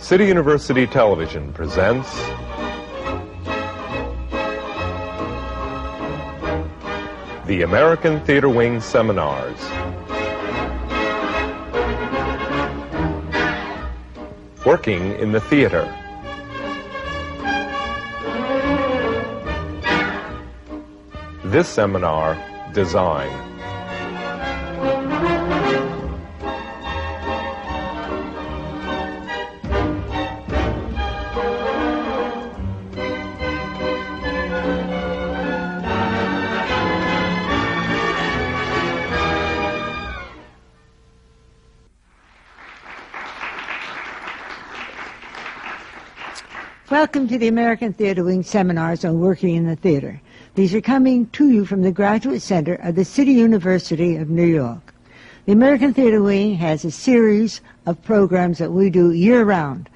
City University Television presents the American Theater Wing Seminars. Working in the theater. This seminar, Design. To the American Theater Wing seminars on working in the theater. These are coming to you from the Graduate Center of the City University of New York. The American Theater Wing has a series of programs that we do year round.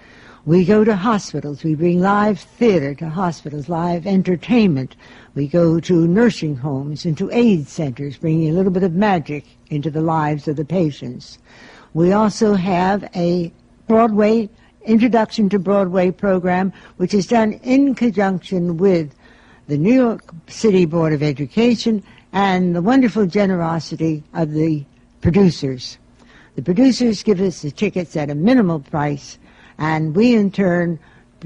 We go to hospitals. We bring live theater to hospitals, live entertainment. We go to nursing homes and to AIDS centers, bringing a little bit of magic into the lives of the patients. We also have a Broadway Introduction to Broadway program, which is done in conjunction with the New York City Board of Education and the wonderful generosity of the producers. The producers give us the tickets at a minimal price, and we in turn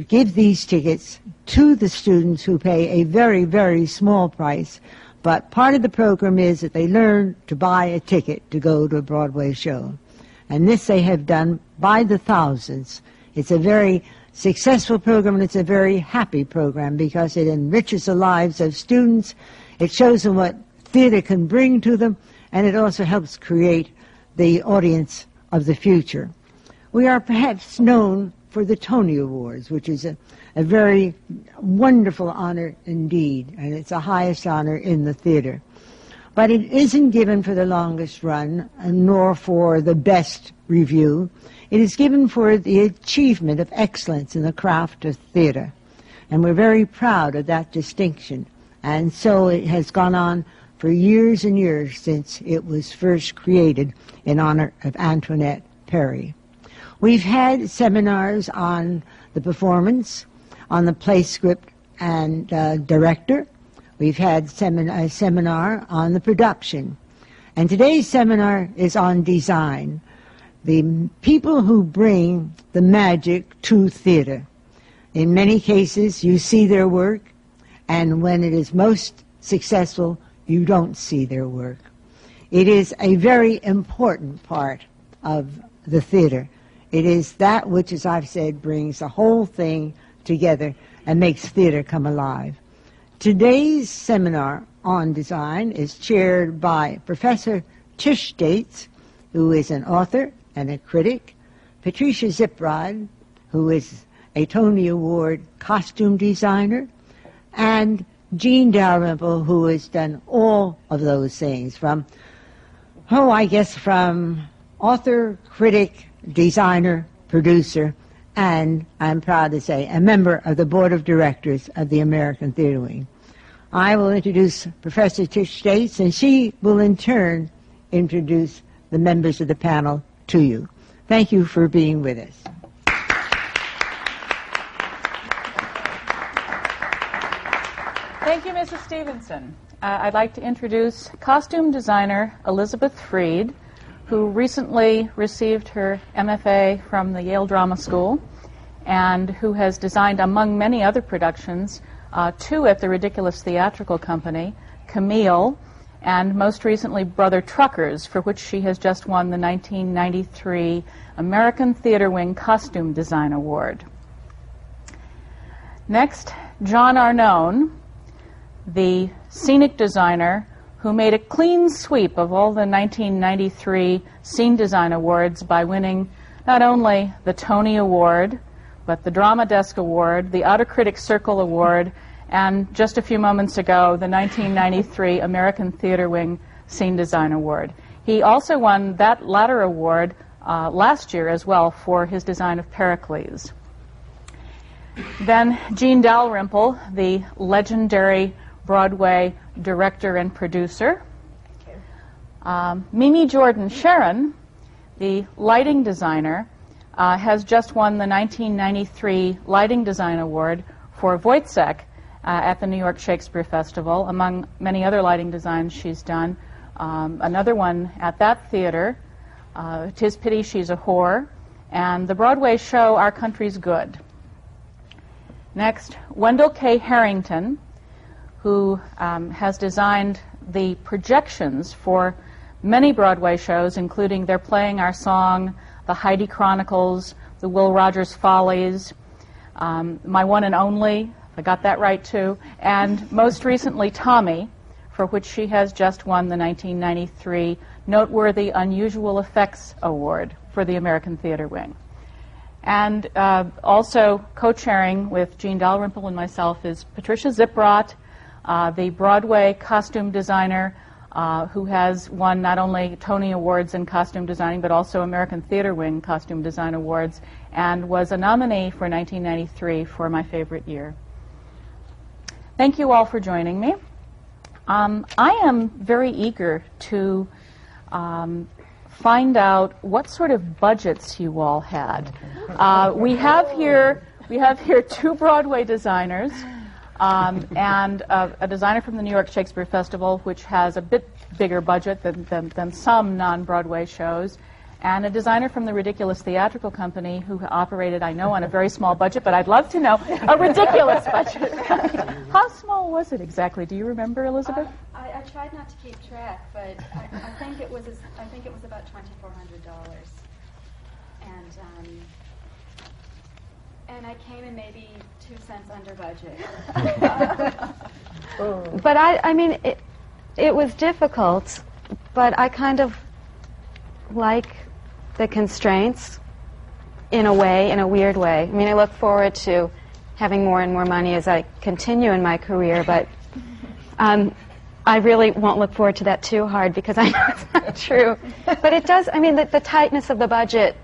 give these tickets to the students who pay a very, very small price. But part of the program is that they learn to buy a ticket to go to a Broadway show. And this they have done by the thousands. It's a very successful program and it's a very happy program because it enriches the lives of students. It shows them what theater can bring to them and it also helps create the audience of the future. We are perhaps known for the Tony Awards, which is a, a very wonderful honor indeed, and it's the highest honor in the theater. But it isn't given for the longest run, nor for the best review. It is given for the achievement of excellence in the craft of theater. And we're very proud of that distinction. And so it has gone on for years and years since it was first created in honor of Antoinette Perry. We've had seminars on the performance, on the play script and uh, director. We've had semin- a seminar on the production. And today's seminar is on design the people who bring the magic to theater. In many cases, you see their work, and when it is most successful, you don't see their work. It is a very important part of the theater. It is that which, as I've said, brings the whole thing together and makes theater come alive. Today's seminar on design is chaired by Professor Tish Dace, who is an author and a critic, Patricia Zipprodt, who is a Tony Award costume designer, and Jean Dalrymple, who has done all of those things from, oh, I guess from author, critic, designer, producer, and I'm proud to say a member of the board of directors of the American Theatre Wing. I will introduce Professor Tish Dace, and she will in turn introduce the members of the panel to you. Thank you for being with us. Thank you, Mrs. Stevenson. Uh, I'd like to introduce costume designer Elizabeth Freed, who recently received her MFA from the Yale Drama School and who has designed, among many other productions, uh, two at the Ridiculous Theatrical Company, Camille, and most recently Brother Truckers, for which she has just won the 1993 American Theater Wing Costume Design Award. Next, John Arnone, the scenic designer who made a clean sweep of all the 1993 Scene Design Awards by winning not only the Tony Award, but the Drama Desk Award, the Outer Critics Circle Award, and just a few moments ago, the 1993 American Theater Wing Scene Design Award. He also won that latter award uh, last year as well for his design of Pericles. Then Jean Dalrymple, the legendary Broadway director and producer. Um, Mimi Jordan Sherin, the lighting designer, uh, has just won the 1993 Lighting Design Award for uh, at the New York Shakespeare Festival, among many other lighting designs she's done. Um, another one at that theater, uh, Tis Pity She's a Whore, and the Broadway show Our Country's Good. Next, Wendall K. Harrington, who um, has designed the projections for many Broadway shows, including They're Playing Our Song, The Heidi Chronicles, The Will Rogers Follies, um, My One and Only, I got that right too, and most recently Tommy, for which she has just won the 1993 Noteworthy Unusual Effects Award for the American Theater Wing. And uh, also co-chairing with Jean Dalrymple and myself is Patricia Zipprodt, uh, the Broadway costume designer uh, who has won not only Tony Awards in costume designing, but also American Theater Wing Costume Design Awards, and was a nominee for 1993 for My Favorite Year. Thank you all for joining me. Um, I am very eager to um, find out what sort of budgets you all had. Uh, we have here we have here two Broadway designers um, and uh, a designer from the New York Shakespeare Festival, which has a bit bigger budget than, than, than some non Broadway shows, and a designer from the Ridiculous Theatrical Company who operated, I know, on a very small budget, but I'd love to know a ridiculous budget. How small was it exactly? Do you remember, Elizabeth? Uh, I, I, tried not to keep track, but I, I, think it was I think it was about twenty four hundred dollars, and um, and I came in maybe two cents under budget. but I, I mean, it, it was difficult, but I kind of like the constraints in a way, in a weird way. I mean, I look forward to having more and more money as I continue in my career, but um, I really won't look forward to that too hard because I know it's not true. But it does, I mean, the, the tightness of the budget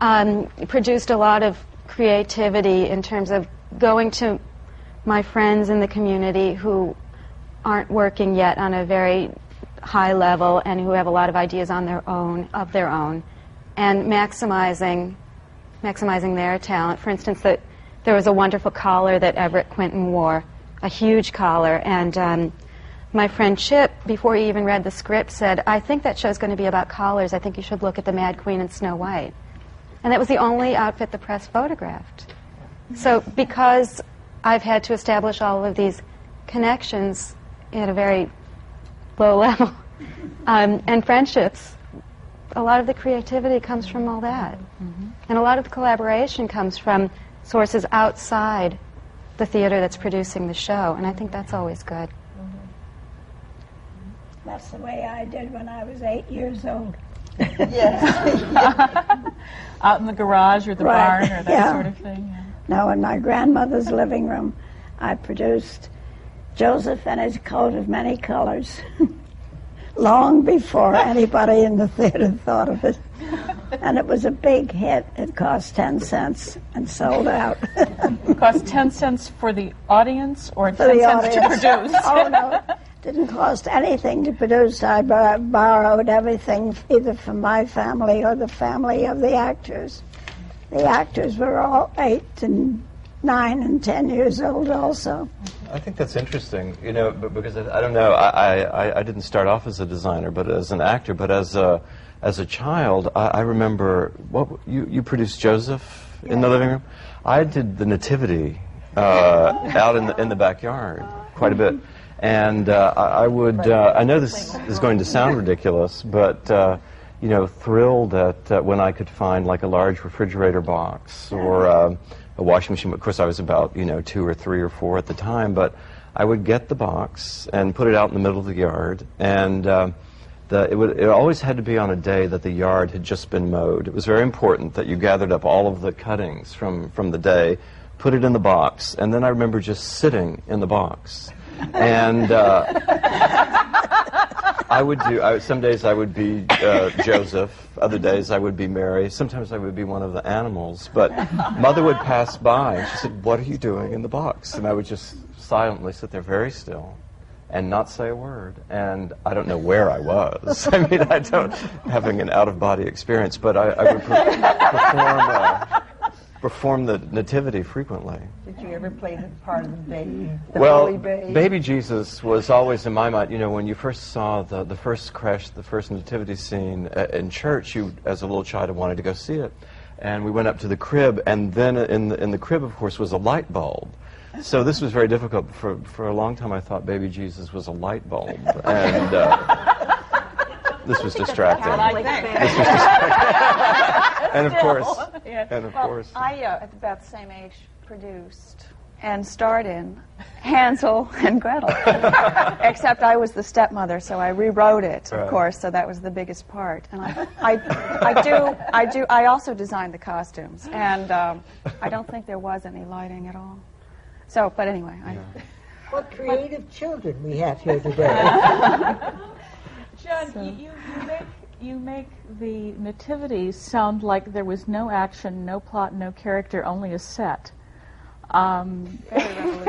um, produced a lot of creativity in terms of going to my friends in the community who aren't working yet on a very high level and who have a lot of ideas on their own of their own and maximizing maximizing their talent. For instance that there was a wonderful collar that everett quinton wore a huge collar and um, my friend chip before he even read the script said i think that show's going to be about collars. I think you should look at the mad queen and snow white. And that was the only outfit the press photographed. So because I've had to establish all of these connections at a very low level um, and friendships, a lot of the creativity comes from all that. Mm-hmm. And a lot of the collaboration comes from sources outside the theater that's producing the show. And I think that's always good. Mm-hmm. That's the way I did when I was eight years old. yes. Out in the garage or the right. barn or that yeah. sort of thing. Yeah. No, in my grandmother's living room, I produced Joseph and his coat of many colors long before anybody in the theater thought of it. And it was a big hit. It cost 10 cents and sold out. it cost 10 cents for the audience or 10 cents audience. to produce? oh, no didn't cost anything to produce. I borrowed everything either from my family or the family of the actors. The actors were all eight and nine and ten years old also. I think that's interesting, you know, because I, I don't know, I, I, I, didn't start off as a designer, but as an actor, but as a, as a child, I, I remember, what, you, you produced Joseph yeah. in the living room? I did the Nativity uh, out in the, in the backyard quite a bit. And uh, I, would, uh, I know this is going to sound ridiculous, but, uh, you know, thrilled at uh, when I could find like a large refrigerator box or uh, a washing machine. Of course, I was about, you know, two or three or four at the time, but I would get the box and put it out in the middle of the yard. And uh, the, it, would, it always had to be on a day that the yard had just been mowed. It was very important that you gathered up all of the cuttings from, from the day, put it in the box, and then I remember just sitting in the box and uh, I would do. I, some days I would be uh, Joseph. Other days I would be Mary. Sometimes I would be one of the animals. But mother would pass by and she said, "What are you doing in the box?" And I would just silently sit there, very still, and not say a word. And I don't know where I was. I mean, I don't having an out of body experience, but I, I would per- perform. Uh, perform the nativity frequently. Did you ever play the part of the baby? The well, holy babe? baby Jesus was always in my mind. You know, when you first saw the, the first crash, the first nativity scene uh, in church, you, as a little child, wanted to go see it. And we went up to the crib, and then in the, in the crib, of course, was a light bulb. So this was very difficult. For, for a long time, I thought baby Jesus was a light bulb. And uh, this was distracting. This was distracting. and of course, and of course. I, uh, at about the same age, produced and starred in Hansel and Gretel. Except I was the stepmother, so I rewrote it, of Right. course. So that was the biggest part. And I, I, I do, I do, I also designed the costumes, and um, I don't think there was any lighting at all. So, but anyway, I, What creative children we have here today. John, you, you, you make you make the nativity sound like there was no action, no plot, no character, only a set. Um,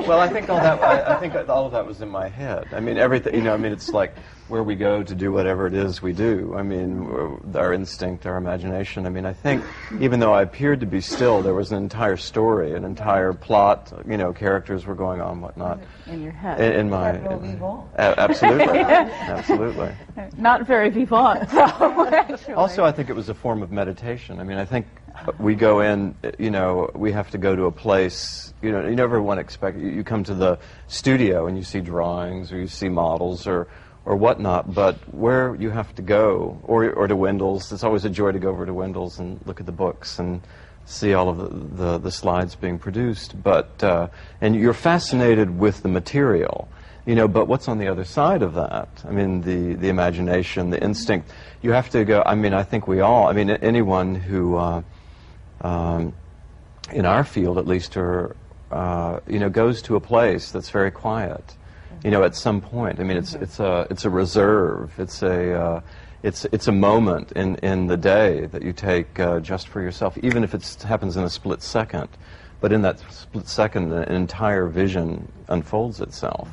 Well, I think all that I, I think all of that was in my head. I mean, everything. You know, I mean, it's like where we go to do whatever it is we do. I mean, our instinct, our imagination. I mean, I think even though I appeared to be still, there was an entire story, an entire plot. You know, characters were going on, whatnot. in your head. In, in my, in- absolutely, absolutely. Not very vivant. Also, I think it was a form of meditation. I mean, I think we go in, you know, we have to go to a place, you know, you never want to expect, you come to the studio and you see drawings or you see models or, or whatnot, but where you have to go, or, or to Wendall's, it's always a joy to go over to Wendall's and look at the books and see all of the, the, the slides being produced. But, uh, and you're fascinated with the material. You know, but what's on the other side of that? I mean, the, the imagination, the instinct. You have to go. I mean, I think we all. I mean, anyone who, uh, um, in our field at least, or uh, you know, goes to a place that's very quiet. You know, at some point. I mean, it's it's a it's a reserve. It's a uh, it's it's a moment in in the day that you take uh, just for yourself, even if it happens in a split second. But in that split second, an entire vision unfolds itself,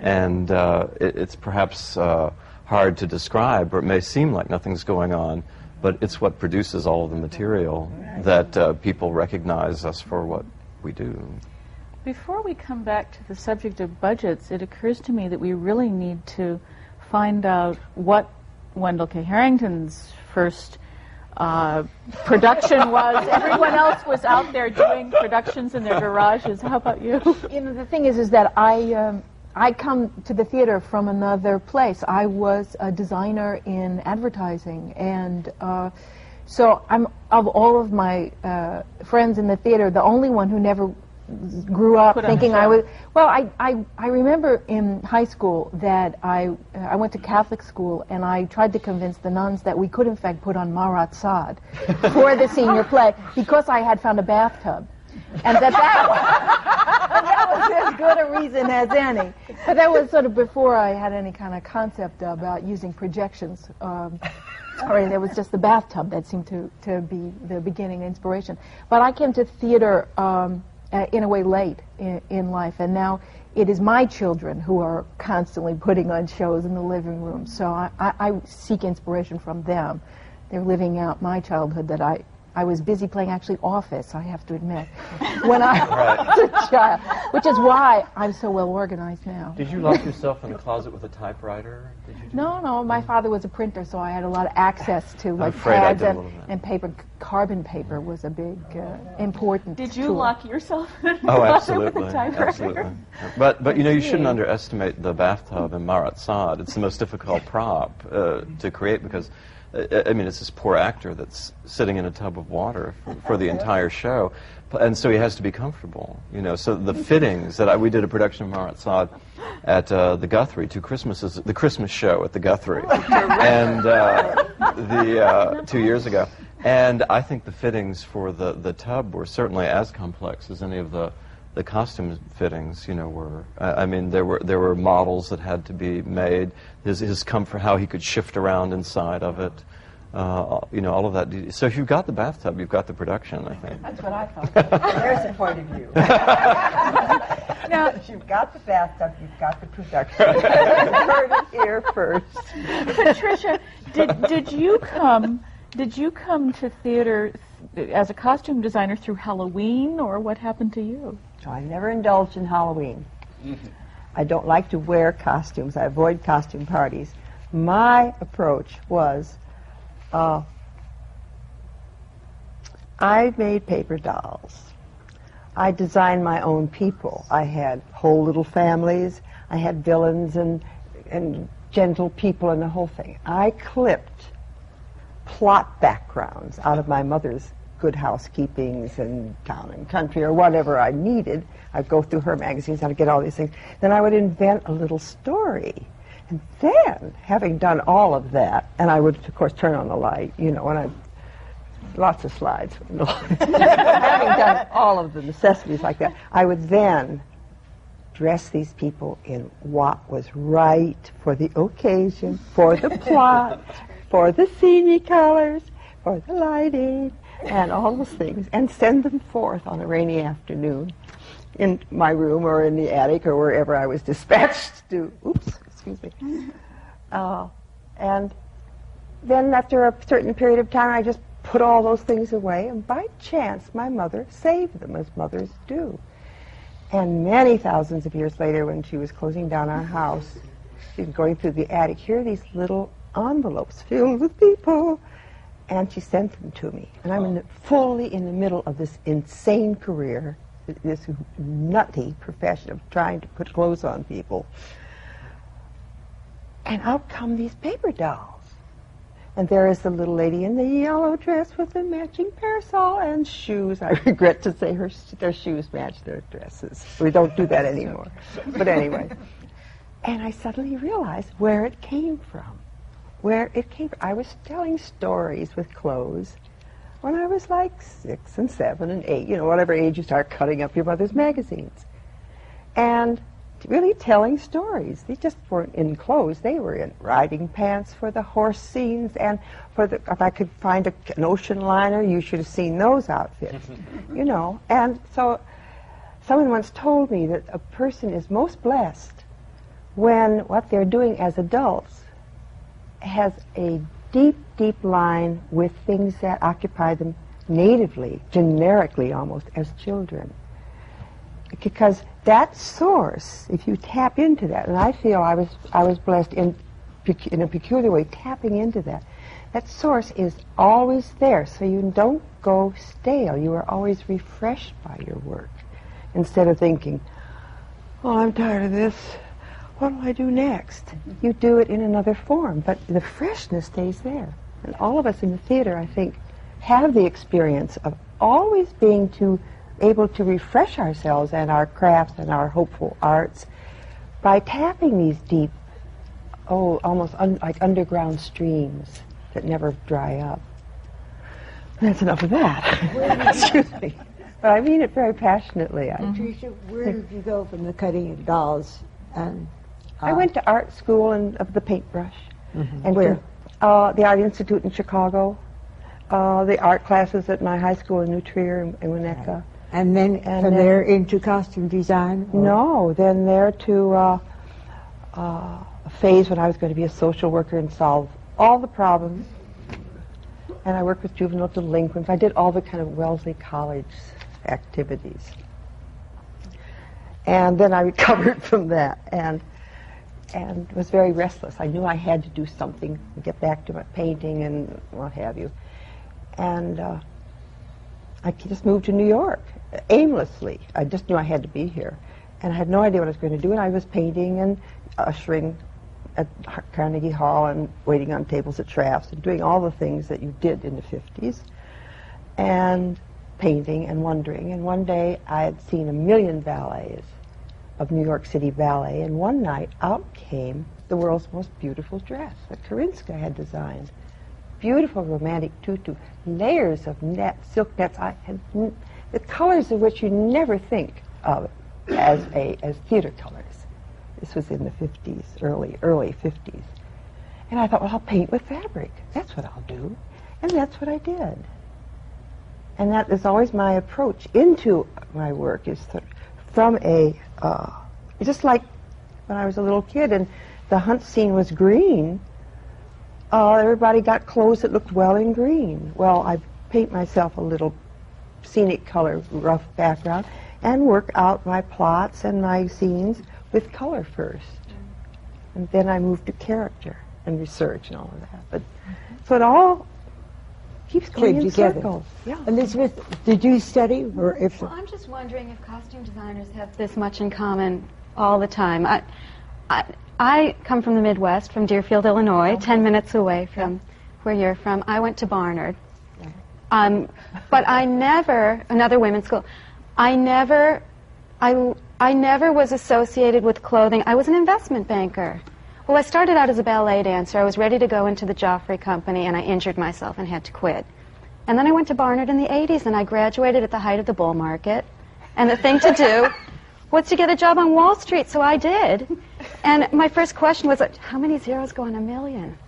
and uh, it, it's perhaps uh, hard to describe, or it may seem like nothing's going on, but it's what produces all of the material that uh, people recognize us for what we do. Before we come back to the subject of budgets, it occurs to me that we really need to find out what Wendall K. Harrington's first uh, production was. Everyone else was out there doing productions in their garages. How about you? You know, the thing is, is that I, um, I come to the theater from another place. I was a designer in advertising, and uh, so I'm of all of my uh, friends in the theater, the only one who never grew up Put thinking I was. Well, I, I, I remember in high school that I uh, I went to Catholic school and I tried to convince the nuns that we could in fact put on Marat Sade for the senior play because I had found a bathtub, and that that, that was as good a reason as any. But that was sort of before I had any kind of concept about using projections. Um, or there was just the bathtub that seemed to, to be the beginning inspiration. But I came to theater um, uh, in a way late in, in life, and now it is my children who are constantly putting on shows in the living room. So I, I, I seek inspiration from them. They're living out my childhood that I, I was busy playing actually Office, I have to admit, when I was a child, which is why I'm so well organized now. Did you lock yourself in a closet with a typewriter? Did you No, no. My father was a printer, so I had a lot of access to like afraid I pads and, and paper. Carbon paper was a big, uh, important. Did you tool. lock yourself in a Oh, closet absolutely, with a typewriter? absolutely. But but you know you shouldn't underestimate the bathtub in Marat Sade. It's the most difficult prop uh, to create because. I mean, it's this poor actor that's sitting in a tub of water for, for the entire show, and so he has to be comfortable, you know. So the fittings that I, we did a production of Marat Sade at uh, the Guthrie, two Christmases, the Christmas show at the Guthrie, and uh, the uh, two years ago, and I think the fittings for the the tub were certainly as complex as any of the the costume fittings, you know, were. I I mean, there were there were models that had to be made. His his comfort, how he could shift around inside of it, uh, you know, all of that. So if you've got the bathtub, you've got the production. I think. That's what I thought. There's a point of view. Now- you've got the bathtub, you've got the production. you heard it here first. Patricia, did did you come did you come to theater th- as a costume designer through Halloween, or what happened to you? So I never indulged in Halloween. I don't like to wear costumes. I avoid costume parties. My approach was uh, I made paper dolls. I designed my own people. I had whole little families. I had villains and, and gentle people and the whole thing. I clipped plot backgrounds out of my mother's good housekeepings and town and country or whatever I needed. I'd go through her magazines, I'd get all these things. Then I would invent a little story. And then, having done all of that, and I would, of course, turn on the light, you know, and I lots of slides. Having done all of the necessities like that, I would then dress these people in what was right for the occasion, for the plot, for the scenic colors, for the lighting, and all those things, and send them forth on a rainy afternoon in my room or in the attic or wherever I was dispatched to. Oops, excuse me. Uh, and then after a certain period of time, I just put all those things away, and by chance, my mother saved them, as mothers do. And many thousands of years later, when she was closing down our house, she was going through the attic. Here are these little envelopes filled with people. And she sent them to me. And I'm in oh. the, fully in the middle of this insane career, this nutty profession of trying to put clothes on people. And out come these paper dolls. And there is the little lady in the yellow dress with the matching parasol and shoes. I regret to say her their shoes match their dresses. We don't do that anymore. But anyway. And I suddenly realized where it came from. Where it came. I was telling stories with clothes when I was like six and seven and eight, you know, whatever age you start cutting up your mother's magazines. And really telling stories. They just weren't in clothes. They were in riding pants for the horse scenes and for the, if I could find a, an ocean liner, you should have seen those outfits, you know. And so someone once told me that a person is most blessed when what they're doing as adults has a deep, deep line with things that occupy them natively, generically almost, as children because that source, if you tap into that, and I feel I was I was blessed in in a peculiar way tapping into that. That source is always there, so you don't go stale. You are always refreshed by your work, instead of thinking, "Oh, I'm tired of this. What do I do next?" You do it in another form, but the freshness stays there. And all of us in the theater, I think, have the experience of always being to able to refresh ourselves and our crafts and our hopeful arts by tapping these deep, oh, almost un- like underground streams that never dry up. That's enough of that. Excuse me. But I mean it very passionately. I, Patricia, where did you go from the cutting of dolls? And I went to art school and of the paintbrush. And Where? Uh, the Art Institute in Chicago. Uh, the art classes at my high school in New Trier in, in Winnetka. and then And from then- there into costume design? or- No, then there to uh, uh, a phase when I was going to be a social worker and solve all the problems. And I worked with juvenile delinquents. I did all the kind of Wellesley College activities. And then I recovered from that and and was very restless. I knew I had to do something get back to my painting and what have you. And uh, I just moved to New York aimlessly. I just knew I had to be here. And I had no idea what I was going to do. And I was painting and ushering at Carnegie Hall and waiting on tables at Schrafft's and doing all the things that you did in the 50s. And painting and wondering. And one day I had seen a million ballets of New York City Ballet. And one night out came the world's most beautiful dress that Karinska had designed beautiful romantic tutu, layers of net, silk nets, I had the colors of which you never think of as a as theater colors. This was in the 50s, early early 50s, and I thought, well, I'll paint with fabric. That's what I'll do, and that's what I did. And that is always my approach into my work is th- from a uh, just like when I was a little kid and the hunt scene was green, uh, everybody got clothes that looked well in green. Well, I paint myself a little scenic color, rough background, and work out my plots and my scenes with color first. And then I move to character and research and all of that. But so it all keeps going in together. circles. Yeah. Elizabeth, did you study, or if Well, I'm just wondering if costume designers have this much in common all the time. I, I, I come from the Midwest, from Deerfield, Illinois, 10 minutes away from where you're from. I went to Barnard. Um, but I never, another women's school, I never, I, I never was associated with clothing. I was an investment banker. Well, I started out as a ballet dancer. I was ready to go into the Joffrey Company, and I injured myself and had to quit. And then I went to Barnard in the 80s, and I graduated at the height of the bull market. And the thing to do was to get a job on Wall Street, so I did. And my first question was, how many zeros go on a million?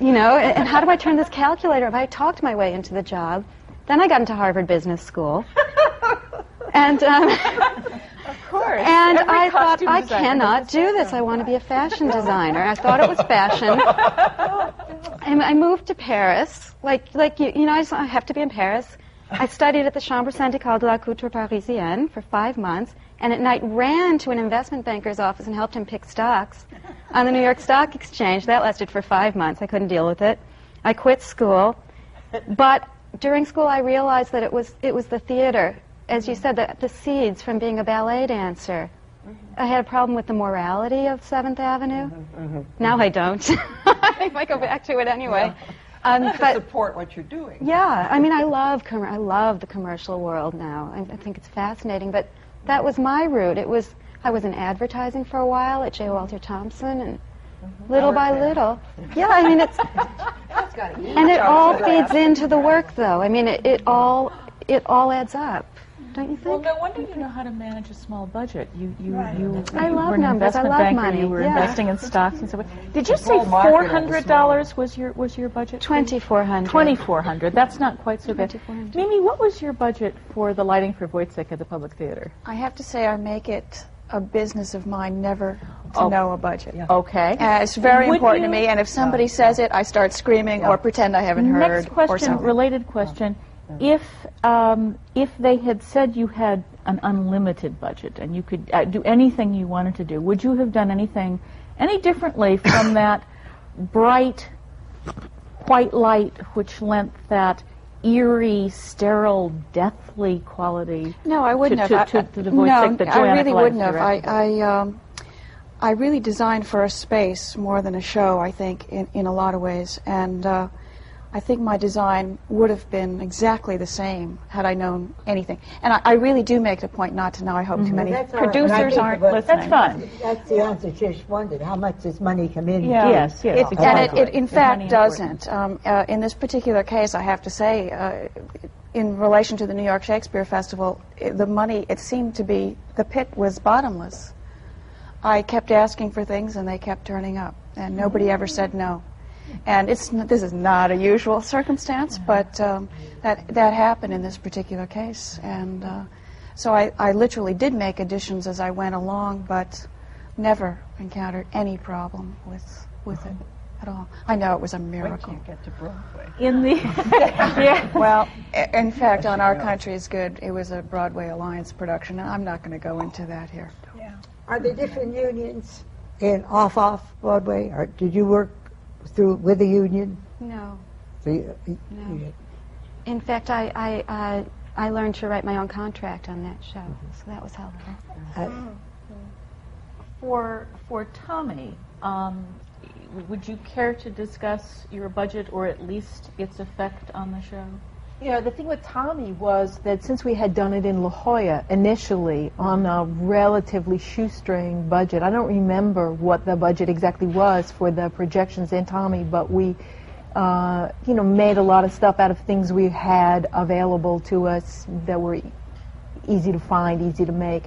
You know, and how do I turn this calculator up? I talked my way into the job. Then I got into Harvard Business School. and um, course. and Every I thought, I cannot do this. I want to be a fashion designer. I thought it was fashion. and I moved to Paris. Like, like you, you know, I, just, I have to be in Paris. I studied at the Chambre syndicale de la couture parisienne for five months, and at night ran to an investment banker's office and helped him pick stocks on the New York Stock Exchange. That lasted for five months. I couldn't deal with it. I quit school, but during school I realized that it was it was the theater, as you said, the, the seeds from being a ballet dancer. Mm-hmm. I had a problem with the morality of Seventh Avenue. Mm-hmm, mm-hmm. Now I don't. I might go back to it anyway. Um, to but support what you're doing. yeah, I mean, I love com- I love the commercial world now. I, I think it's fascinating. But that was my route. It was I was in advertising for a while at J. Walter Thompson, and little by little, yeah. I mean, it's and it all feeds into the work, though. I mean, it, it all it all adds up, don't you Well, no wonder you know how to manage a small budget. You, you, you, I you love were an numbers. I investment love banker. money. You were Yeah. investing in stocks and so forth. Did you say whole market four of the hundred dollars was your was your budget? Twenty four hundred. Twenty four hundred. That's not quite so bad. Mimi, what was your budget for the lighting for Woyzeck at the Public Theater? I have to say, I make it a business of mine never to Oh. know a budget. Okay. Uh, it's very Would important to me, and if somebody says it, I start screaming or pretend I haven't heard. Next or question, something. related question. If um, if they had said you had an unlimited budget and you could uh, do anything you wanted to do, would you have done anything any differently from that bright white light which lent that eerie, sterile, deathly quality? No, I wouldn't to, have. To, I- to, to the no, Woyzeck that I really wouldn't have. I. I, um, I really designed for a space more than a show. I think in, in a lot of ways, and uh, I think my design would have been exactly the same had I known anything. And I, I really do make it a point not to know. I hope too many That's all right. And I producers think aren't listening. That's fine. That's the answer Tish wondered. How much does money come in? Yeah. Yes, yes, It, exactly. And it, it in Is fact doesn't. Um, uh, in this particular case, I have to say, uh, in relation to the New York Shakespeare Festival, i the money, it seemed to be, the pit was bottomless. I kept asking for things and they kept turning up, and nobody ever said no. And it's, this is not a usual circumstance, but um, that, that happened in this particular case. And uh, so I, I literally did make additions as I went along, but never encountered any problem with, with it at all. I know it was a miracle. get to Broadway. In the yeah. Well, in fact, on Our Country is Good, it was a Broadway Alliance production, and I'm not going to go into that here. Yeah. Are there different unions in off-off Broadway, or did you work through with the union? No. So you- you- No. you- In fact, I, I, I, I learned to write my own contract on that show, so that was helpful. uh, For for Tommy, um, would you care to discuss your budget or at least its effect on the show? You know, the thing with Tommy was that since we had done it in La Jolla initially on a relatively shoestring budget, I don't remember what the budget exactly was for the projections in Tommy, but we, uh, you know, made a lot of stuff out of things we had available to us that were easy to find, easy to make.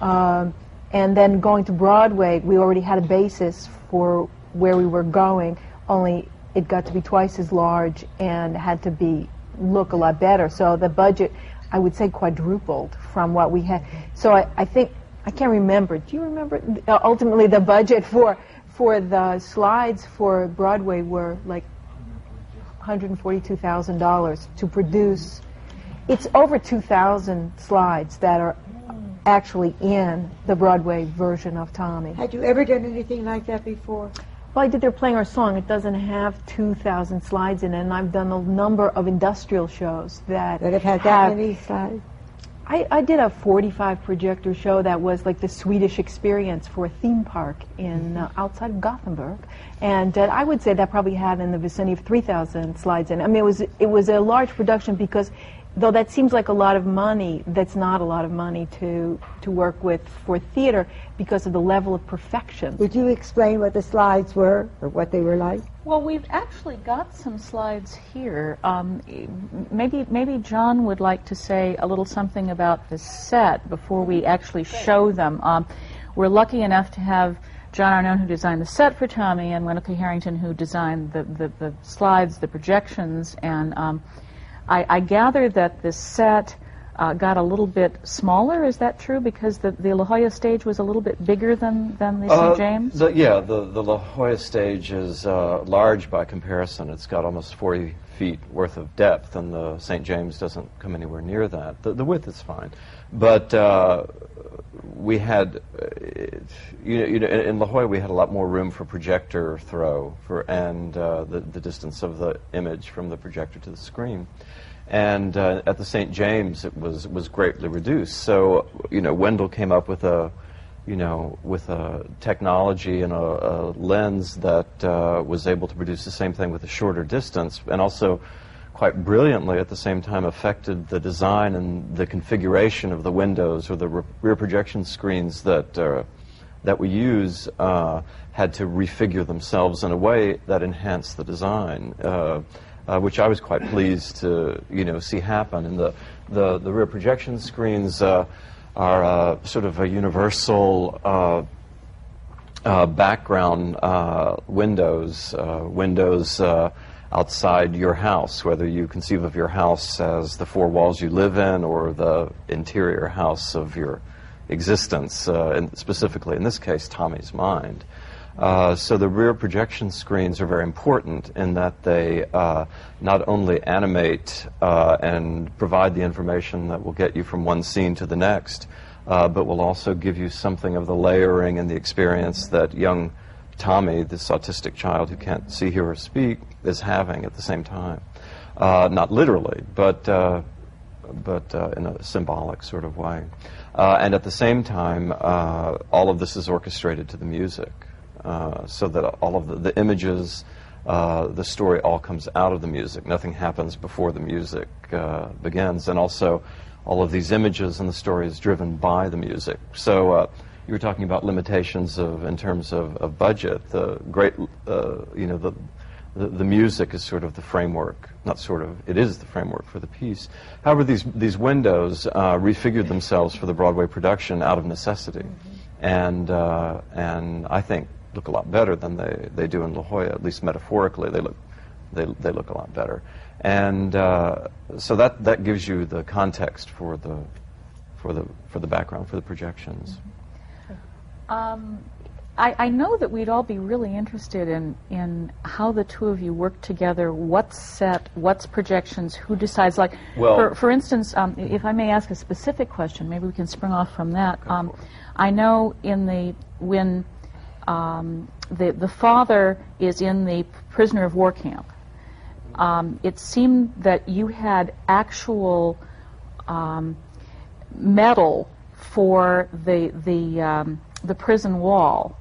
Um, and then going to Broadway, we already had a basis for where we were going, only it got to be twice as large and had to be look a lot better. So the budget, I would say, quadrupled from what we had. So I, I think I can't remember. Do you remember? Uh, ultimately, the budget for for the slides for Broadway were like $142,000 to produce. It's over 2,000 slides that are actually in the Broadway version of Tommy. Had you ever done anything like that before? Well, I did They're Playing Our Song. It doesn't have 2,000 slides in it, and I've done a number of industrial shows that, That have had that many slides? I, I did a 45 projector show that was like the Swedish experience for a theme park in uh, outside of Gothenburg, and uh, I would say that probably had in the vicinity of 3,000 slides in. I mean, it was it was a large production because though that seems like a lot of money, that's not a lot of money to to work with for theater because of the level of perfection. Would you explain what the slides were or what they were like? Well, we've actually got some slides here. Um, maybe maybe John would like to say a little something about the set before we actually show them. Um, we're lucky enough to have John Arnone, who designed the set for Tommy, and Wendall K. Harrington, who designed the, the, the slides, the projections, and um, I, I gather that the set uh, got a little bit smaller. Is that true? Because the, the La Jolla stage was a little bit bigger than, than the Uh, St. James? The, yeah, the, the La Jolla stage is uh, large by comparison. It's got almost 40 feet worth of depth, and the St. James doesn't come anywhere near that. The, the width is fine. But uh, we had, uh, you you know, in, in La Jolla, we had a lot more room for projector throw for, and uh, the, the distance of the image from the projector to the screen. And uh, at the St. James, it was, was greatly reduced. So, you know, Wendall came up with a, you know, with a technology and a, a lens that uh, was able to produce the same thing with a shorter distance, and also quite brilliantly at the same time affected the design and the configuration of the windows or the re- rear projection screens that uh, that we use uh, had to refigure themselves in a way that enhanced the design. Uh, uh, which I was quite pleased to, you know, see happen. And the, the, the rear projection screens uh, are uh, sort of a universal uh, uh, background windows, windows outside your house, whether you conceive of your house as the four walls you live in or the interior house of your existence, uh, and specifically in this case, Tommy's mind. Uh, so the rear projection screens are very important in that they uh, not only animate uh, and provide the information that will get you from one scene to the next, uh, but will also give you something of the layering and the experience that young Tommy, this autistic child who can't see, hear, or speak, is having at the same time. Uh, not literally, but uh, but uh, in a symbolic sort of way. Uh, and at the same time, uh, all of this is orchestrated to the music, so that all of the, the images, uh, the story all comes out of the music. Nothing happens before the music uh, begins. And also, all of these images and the story is driven by the music. So uh, you were talking about limitations of, in terms of, of budget. The great, you know, the, the, the music is sort of the framework, not sort of, it is the framework for the piece. However, these, these windows uh, refigured themselves for the Broadway production out of necessity. And, uh, and I think look a lot better than they, they do in La Jolla, at least metaphorically, they look, they, they look a lot better. And uh, so that, that gives you the context for the, for, the, for the background, for the projections. Um, I, I know that we'd all be really interested in, in how the two of you work together, what's set, what's projections, who decides. Like, Well- for, for instance, um, if I may ask a specific question, maybe we can spring off from that. Um, I know in the when um, the the father is in the prisoner of war camp, um, it seemed that you had actual um, metal for the the um, the prison wall.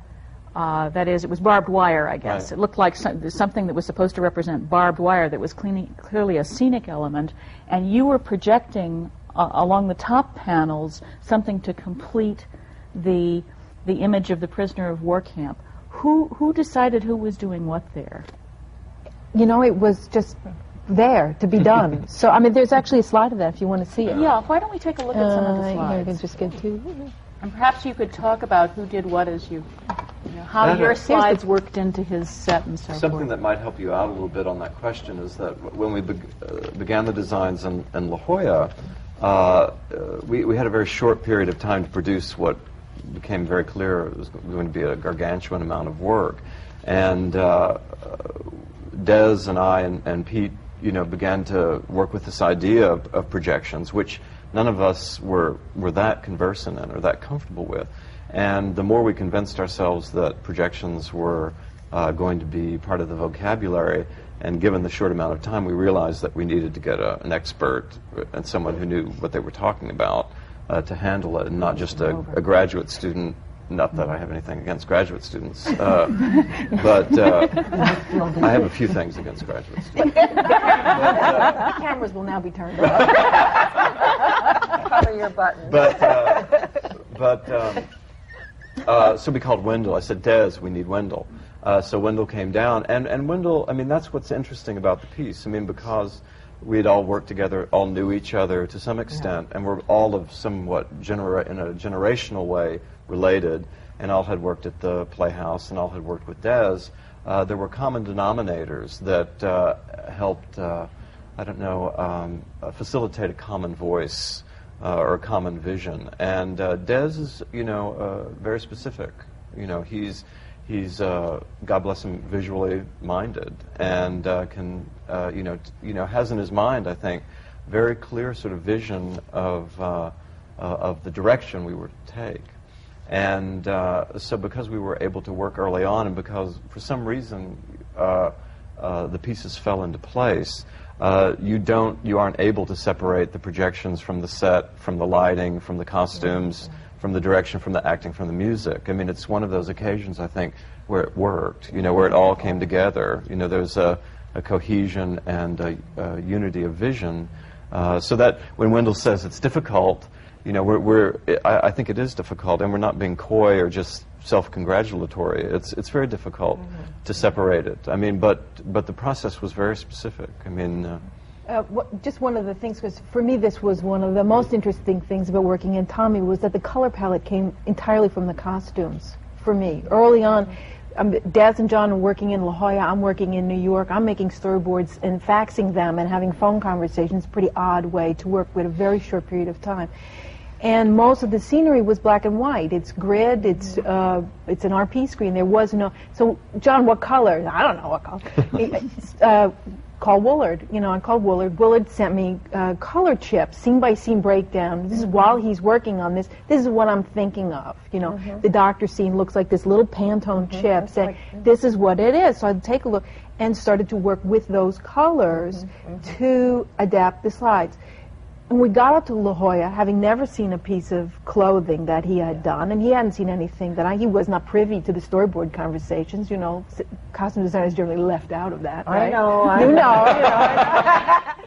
Uh, that is, it was barbed wire, I guess. Right. It looked like some, something that was supposed to represent barbed wire that was clearly, clearly a scenic element, and you were projecting uh, along the top panels something to complete the the image of the prisoner of war camp. Who who decided who was doing what there? You know, it was just there to be done. so, I mean, there's actually a slide of that if you want to see it. Yeah, why don't we take a look at some of the Uh, here, I can just get to. And perhaps you could talk about who did what as you, you know, how That- your here's the- slides worked into his set and so Something forth. that might help you out a little bit on that question is that when we beg uh, began the designs in, in La Jolla, uh, uh, we, we had a very short period of time to produce what became very clear it was going to be a gargantuan amount of work. And uh, Des and I and, and Pete, you know, began to work with this idea of, of projections, which none of us were, were that conversant in or that comfortable with. And the more we convinced ourselves that projections were uh, going to be part of the vocabulary, and given the short amount of time, we realized that we needed to get a, an expert and someone who knew what they were talking about uh, to handle it, and not just a, a graduate student not that I have anything against graduate students, uh, but uh, I have a few things against graduate students. But, uh, the cameras will now be turned off. Your button. But, uh, but um, uh, so we called Wendall. I said, Des, we need Wendall. Uh, so Wendall came down, and, and Wendall, I mean, that's what's interesting about the piece. I mean, because we'd all worked together, all knew each other to some extent, yeah. and we're all of somewhat genera- in a generational way related, and all had worked at the Playhouse, and all had worked with Des. Uh, there were common denominators that uh, helped, uh, I don't know, um, uh, facilitate a common voice uh, or a common vision. And Des is, you know, very specific. You know, he's he's uh, God bless him, visually minded, and uh, can uh, you know t- you know has in his mind, I think, very clear sort of vision of uh, uh, of the direction we were to take. And uh, so, because we were able to work early on, and because for some reason the pieces fell into place. You don't, you aren't able to separate the projections from the set, from the lighting, from the costumes, from the direction, from the acting, from the music. I mean, it's one of those occasions, I think, where it worked, you know, where it all came together. You know, there's a, a cohesion and a, a unity of vision. Uh, so that when Wendall says it's difficult, you know, we're, we're I, I, think it is difficult, and we're not being coy or just self-congratulatory. It's it's very difficult mm-hmm. to separate it. I mean, but but the process was very specific. I mean. Uh, uh, what, just one of the things, because for me this was one of the most interesting things about working in Tommy was that the color palette came entirely from the costumes for me. Early on, um, Des and John are working in La Jolla, I'm working in New York, I'm making storyboards and faxing them and having phone conversations, pretty odd way to work with a very short period of time. And most of the scenery was black and white. It's grid, it's, uh, it's an RP screen. There was no, so John, what color? I don't know what color. uh, call Woolard. You know, I called Woolard. Woolard sent me uh, color chips, scene by scene breakdown. This is while he's working on this. This is what I'm thinking of. You know, mm-hmm. the doctor scene looks like this little Pantone mm-hmm. chip, saying like, mm-hmm. this is what it is. So I'd take a look and started to work with those colors mm-hmm. Mm-hmm. to adapt the slides. And we got up to La Jolla, having never seen a piece of clothing that he had done, and he hadn't seen anything that I, he was not privy to the storyboard conversations. You know, costume designers generally left out of that, right? I know. I you know. you know.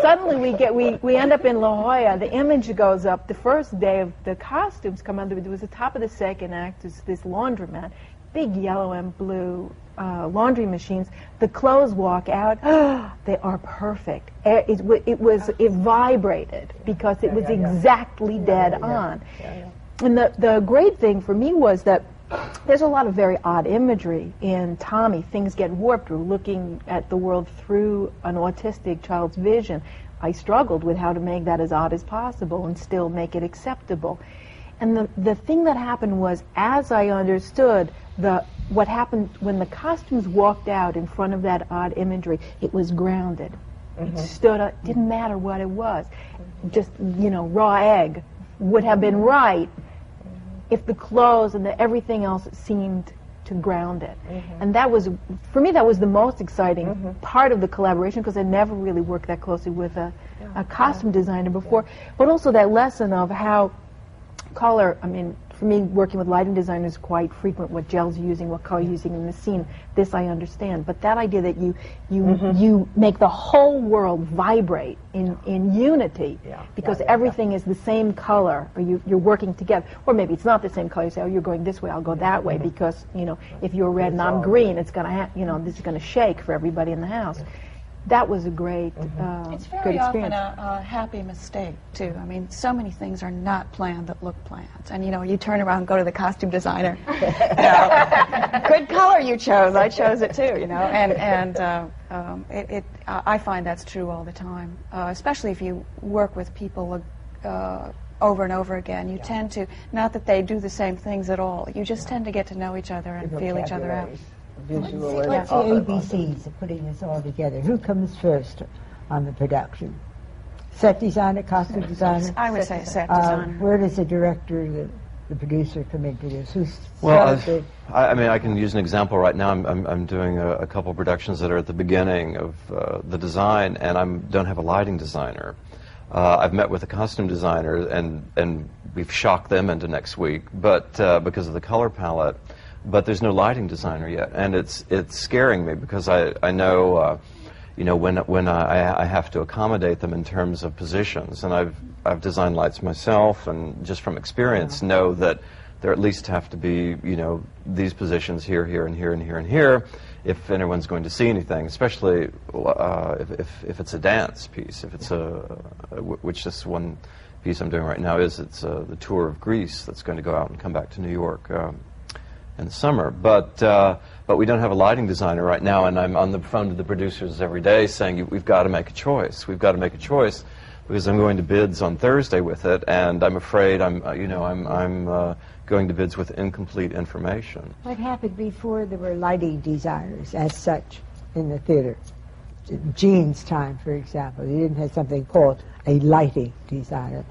Suddenly we get we, we end up in La Jolla. The image goes up. The first day of the costumes come under. It was the top of the second act. Is this laundromat, big yellow and blue uh, laundry machines, the clothes walk out. they are perfect. It, it, it, was it vibrated because it was exactly dead on. And the the great thing for me was that there's a lot of very odd imagery in Tommy. Things get warped. We're looking at the world through an autistic child's vision. I struggled with how to make that as odd as possible and still make it acceptable. And the, the thing that happened was, as I understood the what happened when the costumes walked out in front of that odd imagery, it was grounded. Mm-hmm. It stood up, didn't matter what it was. Just, you know, raw egg would have been right if the clothes and the, everything else seemed to ground it. Mm-hmm. And that was, for me, that was the most exciting mm-hmm. part of the collaboration because I never really worked that closely with a, yeah. a costume yeah. designer before. Yeah. But also that lesson of how color, I mean, for me, working with lighting designers quite frequent, what gels you're using, what color you're using in the scene. This I understand. But that idea that you you mm-hmm. you make the whole world vibrate in, in unity yeah. because yeah, yeah, everything is the same color, or you, you're working together. Or maybe it's not the same color. You say, oh, you're going this way, I'll go that way, mm-hmm. because, you know, if you're red it's and I'm green, it's going to, ha- you know, this is going to shake for everybody in the house that was a great, mm-hmm. uh, it's very great experience. often a, a, happy mistake too. I mean, so many things are not planned that look planned, and you know, you turn around and go to the costume designer. know, good color you chose. I chose it too. You know, and and uh, um, it, it, I find that's true all the time, uh, especially if you work with people uh, over and over again. You tend to, not that they do the same things at all, you just tend to get to know each other and feel each other out. Visual and What's the all of. ABCs of putting this all together? Who comes first on the production? Set designer, costume designer? I would say set Uh, designer. where does the director, the, the producer come into this? Who's Well, started I've, I, I mean, I can use an example right now. I'm, I'm, I'm doing a, a couple productions that are at the beginning of uh, the design, and I don't have a lighting designer. Uh, I've met with the costume designer, and, and we've shocked them into next week, but uh, because of the color palette. But there's no lighting designer yet, and it's it's scaring me because I I know. Uh, you know, when when I, I have to accommodate them in terms of positions, and I've I've designed lights myself, and just from experience know that there at least have to be you know these positions here, here, and here, and here, and here, if anyone's going to see anything, especially uh, if, if if it's a dance piece, if it's a which this one piece I'm doing right now is it's uh, the tour of Grease that's going to go out and come back to New York. Um, in the summer. But uh, but we don't have a lighting designer right now, and I'm on the phone to the producers every day saying we've got to make a choice. We've got to make a choice because I'm going to bids on Thursday with it, and I'm afraid I'm uh, you know I'm I'm uh, going to bids with incomplete information. What happened before there were lighting designers as such in the theater? Jean's time, for example, you didn't have something called a lighting designer.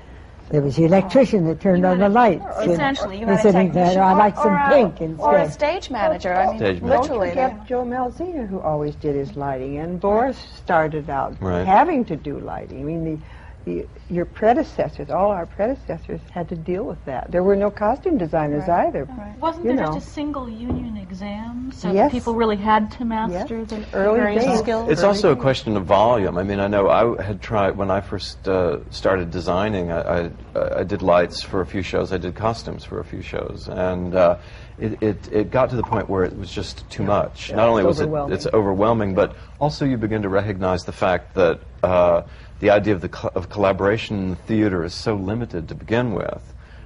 There was the electrician that turned on the lights. Essentially, you had a said, technician I like or- some or a- pink Or a stage manager. I mean, Stage manager. Don't literally. forget Jo Mielziner, who always did his lighting, and Boris started out Right. having to do lighting. I mean, the, the your predecessors, all our predecessors, had to deal with that. There were no costume designers either. Wasn't You there know. just a single union exam? So Yes. people really had to master the Early various days. skills? It's also a question of volume. I mean, I know I had tried when I first uh, started designing. I, I, I did lights for a few shows. I did costumes for a few shows, and uh, it, it it got to the point where it was just too much. Not only it's was it overwhelming. it's overwhelming, but also you begin to recognize the fact that uh, the idea of the co- of collaboration in the theater is so limited to begin with.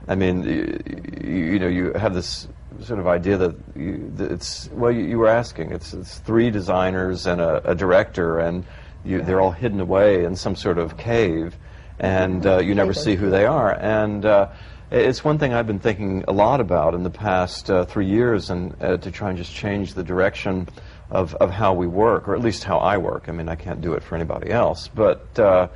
I mean, you, you know, you have this sort of idea that, you, that it's well, you, you were asking. It's, it's three designers and a, a director, and you, they're all hidden away in some sort of cave, and uh, you never see who they are. And uh, it's one thing I've been thinking a lot about in the past uh, three years, and uh, to try and just change the direction of, of how we work, or at least how I work. I mean, I can't do it for anybody else, but. Uh,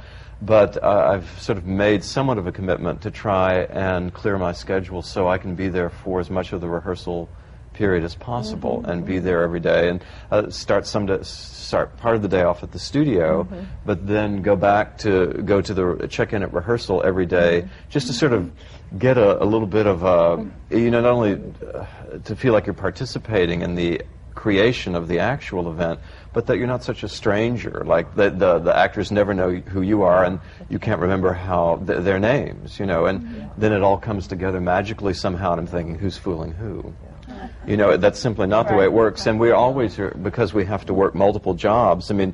but uh, I've sort of made somewhat of a commitment to try and clear my schedule so I can be there for as much of the rehearsal period as possible and be there every day and uh, start some da- start part of the day off at the studio but then go back to go to the check in at rehearsal every day just to sort of get a, a little bit of uh, you know not only uh, to feel like you're participating in the creation of the actual event, but that you're not such a stranger. Like the the, the actors never know who you are, and you can't remember how th- their names. You know, and then it all comes together magically somehow. And I'm thinking, who's fooling who? You know, that's simply not the way it works. And we always are because we have to work multiple jobs. I mean.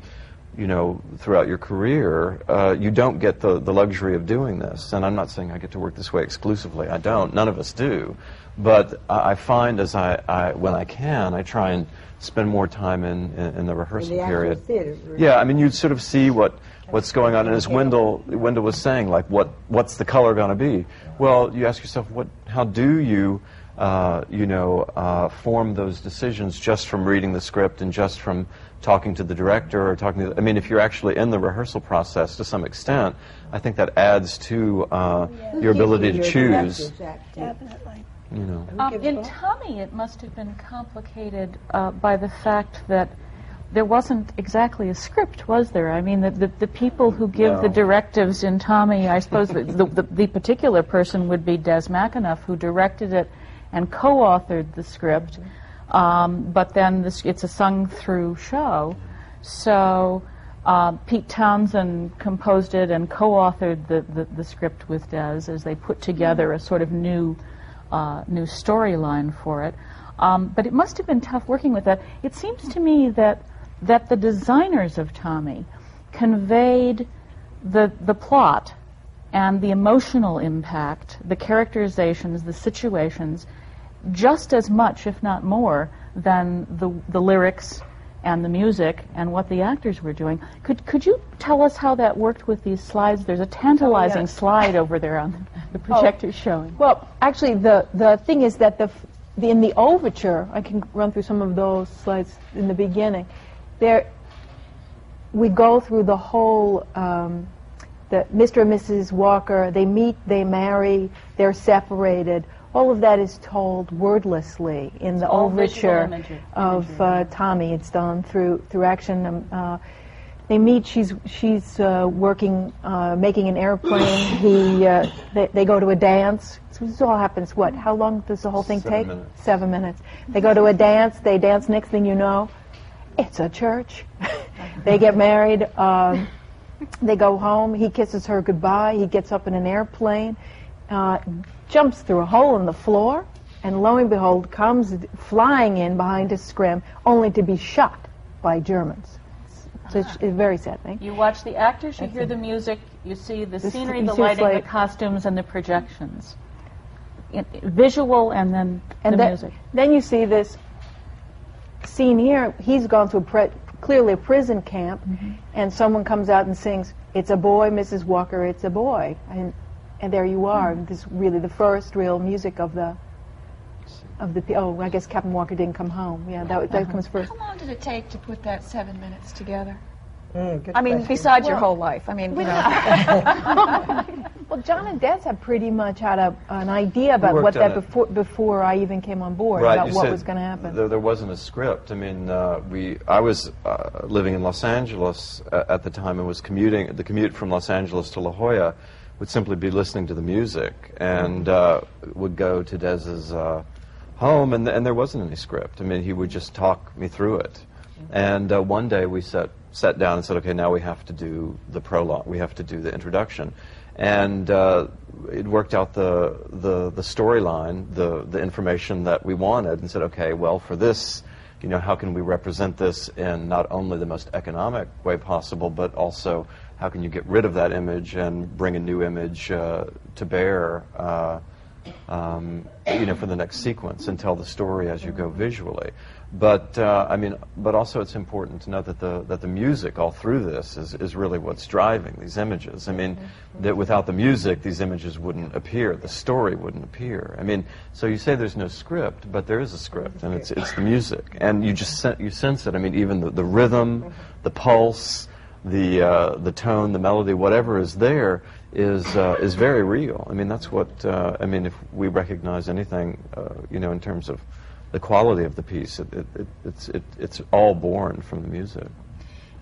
You know, throughout your career, uh, you don't get the, the luxury of doing this. And I'm not saying I get to work this way exclusively. I don't. None of us do. But I find as I, I when I can, I try and spend more time in, in, in the rehearsal In the period. theater. Yeah, I mean, you'd sort of see what what's going on, and as Wendall Wendall was saying, like what what's the color going to be? Well, you ask yourself, what? How do you uh, you know uh, form those decisions just from reading the script and just from talking to the director or talking to? the, I mean, if you're actually in the rehearsal process to some extent, I think that adds to uh, your ability to Your choose. directors Definitely. You know. Um, in Tommy, it must have been complicated uh, by the fact that there wasn't exactly a script, was there? I mean, the, the, the people who give the directives in Tommy, I suppose the, the, the, the particular person would be Des McAnuff, who directed it and co-authored the script. Um, but then this, it's a sung-through show, so uh, Pete Townshend composed it and co-authored the, the, the script with Des as they put together a sort of new uh, new storyline for it. Um, but it must have been tough working with that. It seems to me that that the designers of Tommy conveyed the the plot and the emotional impact, the characterizations, the situations, just as much, if not more, than the the lyrics and the music and what the actors were doing. Could could you tell us how that worked with these slides? There's a tantalizing slide over there on the projector's showing. Well, actually, the, the thing is that the, the in the overture, I can run through some of those slides in the beginning. There, we go through the whole. Um, the Mr. and Mrs. Walker, they meet, they marry, they're separated. All of that is told wordlessly in the overture imagery- of imagery. uh, Tommy. It's done through through action. Um, uh, they meet. She's she's uh, working, uh, making an airplane. he uh, they, they go to a dance. So this all happens. What? How long does the whole thing Seven take? minutes. Seven minutes. They go to a dance. They dance. Next thing you know, it's a church. they get married. Um, they go home. He kisses her goodbye. He gets up in an airplane, uh, jumps through a hole in the floor, and lo and behold, comes flying in behind a scrim, only to be shot by Germans. So it's a very sad thing. You watch the actors, you hear the music, you see the The scenery, the lighting, the costumes, and the projections. It- visual and then And the then, music. then you see this scene here. He's gone to a pre- clearly a prison camp, mm-hmm. and someone comes out and sings, "It's a boy, Mrs. Walker. It's a boy," and and there you are. This is really the first real music of the of the. Oh, I guess Captain Walker didn't come home. Yeah, that that comes first. How long did it take to put that seven minutes together? Mm, I mean, question. besides your whole life. I mean, you know. Well, John and Des had pretty much had a, an idea about what that before before I even came on board Right, about what was going to happen. There, there wasn't a script. I mean, uh, we I was uh, living in Los Angeles uh, at the time and was commuting. The commute from Los Angeles to La Jolla would simply be listening to the music and uh, would go to Des's uh, home, and, and there wasn't any script. I mean, he would just talk me through it. And uh, one day we sat sat down and said, okay, now we have to do the prologue. We have to do the introduction. And uh, it worked out the the, the storyline, the the information that we wanted, and said, okay, well, for this, you know, how can we represent this in not only the most economic way possible, but also how can you get rid of that image and bring a new image uh, to bear, uh, um, you know, for the next sequence and tell the story as you go visually. But uh, I mean, but also it's important to know that the that the music all through this is, is really what's driving these images. I mean, that without the music, these images wouldn't appear. The story wouldn't appear. I mean, so you say there's no script, but there is a script, and it's it's the music, and you just sen- you sense it. I mean, even the, the rhythm, the pulse, the uh, the tone, the melody, whatever is there is uh, is very real. I mean, that's what uh, I mean. If we recognize anything, uh, you know, in terms of the quality of the piece, it, it, it, it's it, it's all born from the music.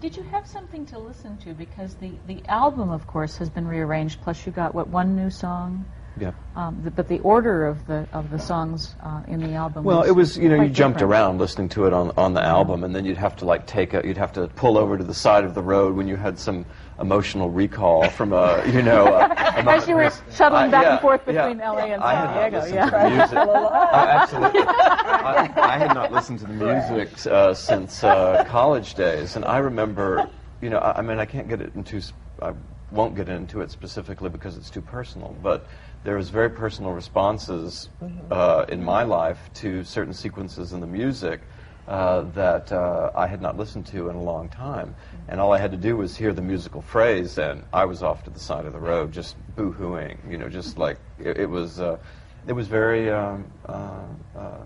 Did you have something to listen to? Because the, the album, of course, has been rearranged. Plus, you got what one new song. Yeah. Um, the, but the order of the of the songs uh, in the album. Well, it was you know you jumped different. around listening to it on on the album, and then you'd have to like take a you'd have to pull over to the side of the road when you had some emotional recall from a you know a, a As you were shuttling back yeah, and forth yeah. between LA and San Diego. Yeah. to the music. I, absolutely. I, I had not listened to the music uh, since uh, college days, and I remember, you know, I, I mean, I can't get it into, I won't get into it specifically because it's too personal, but there was very personal responses uh, in my life to certain sequences in the music. Uh, that uh, I had not listened to in a long time, and all I had to do was hear the musical phrase, and I was off to the side of the road, just boo-hooing, you know, just like it, it was. Uh, it was very. Um, uh, uh,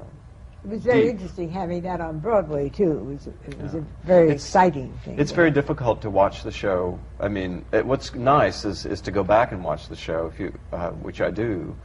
It was very Deep. interesting having that on Broadway too. It was it was a very It's- exciting thing. It's very difficult to watch the show. I mean, it, what's nice is, is to go back and watch the show, if you, uh, which I do,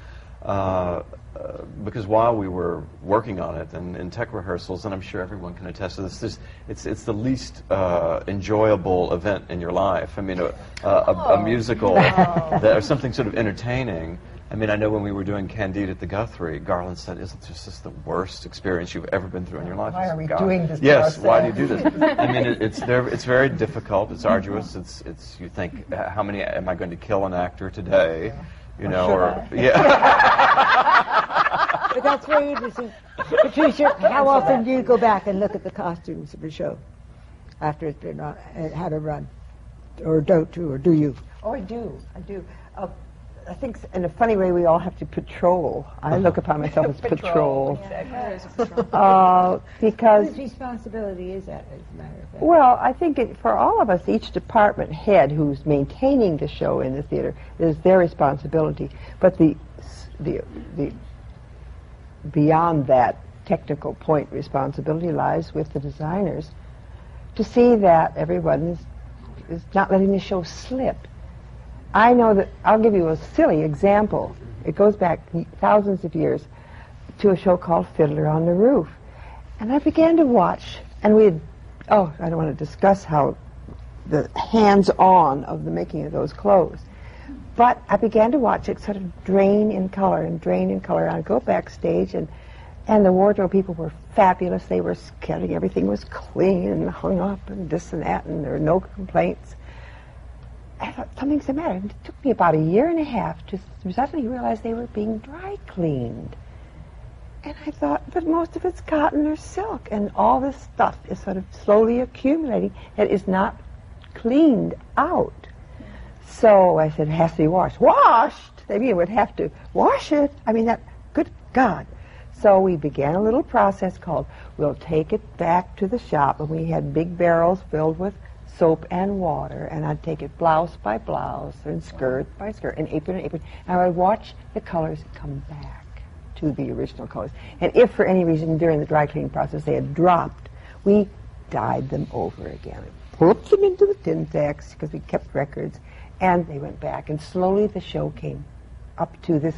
uh, uh, because while we were working on it and in tech rehearsals, and I'm sure everyone can attest to this, this it's, it's the least uh, enjoyable event in your life. I mean, a, a, a, a musical that, or something sort of entertaining. I mean, I know when we were doing Candide at the Guthrie, Garland said, "Isn't this just the worst experience you've ever been through in your life?" Why are we "God." doing this to Yes, why do you do this? I mean, it, it's there, it's very difficult. It's arduous. It's it's you think how many am I going to kill an actor today? You know, should or I? yeah. But that's very interesting. Patricia, how often do you go back and look at the costumes of a show after it's been on, uh, had a run? Or don't you, or do you? Oh, I do. I do. Uh, I think in a funny way we all have to patrol. I look upon myself as patrol. Uh, because Whose responsibility is that, as a matter of fact? Well, I think it, for all of us, each department head who's maintaining the show in the theater is their responsibility. But the the the beyond that technical point responsibility lies with the designers to see that everyone is is not letting the show slip. I know that I'll give you a silly example. It goes back thousands of years to a show called Fiddler on the Roof. And I began to watch, and we had, oh, I don't want to discuss how the hands on of the making of those clothes. But I began to watch it sort of drain in color and drain in color. I'd go backstage, and, and the wardrobe people were fabulous. They were getting everything was clean and hung up and this and that, and there were no complaints. I thought something's the matter. It took me about a year and a half to suddenly realize they were being dry cleaned. And I thought, but most of it's cotton or silk, and all this stuff is sort of slowly accumulating that is not cleaned out. So I said, it has to be washed. Washed? They mean would have to wash it. I mean, that, good God. So we began a little process called, we'll take it back to the shop, and we had big barrels filled with soap and water, and I'd take it blouse by blouse, and skirt by skirt, and apron and apron, and I would watch the colors come back to the original colors. And if for any reason during the dry cleaning process they had dropped, we dyed them over again. Put them into the tin sacks because we kept records, and they went back. And slowly the show came up to this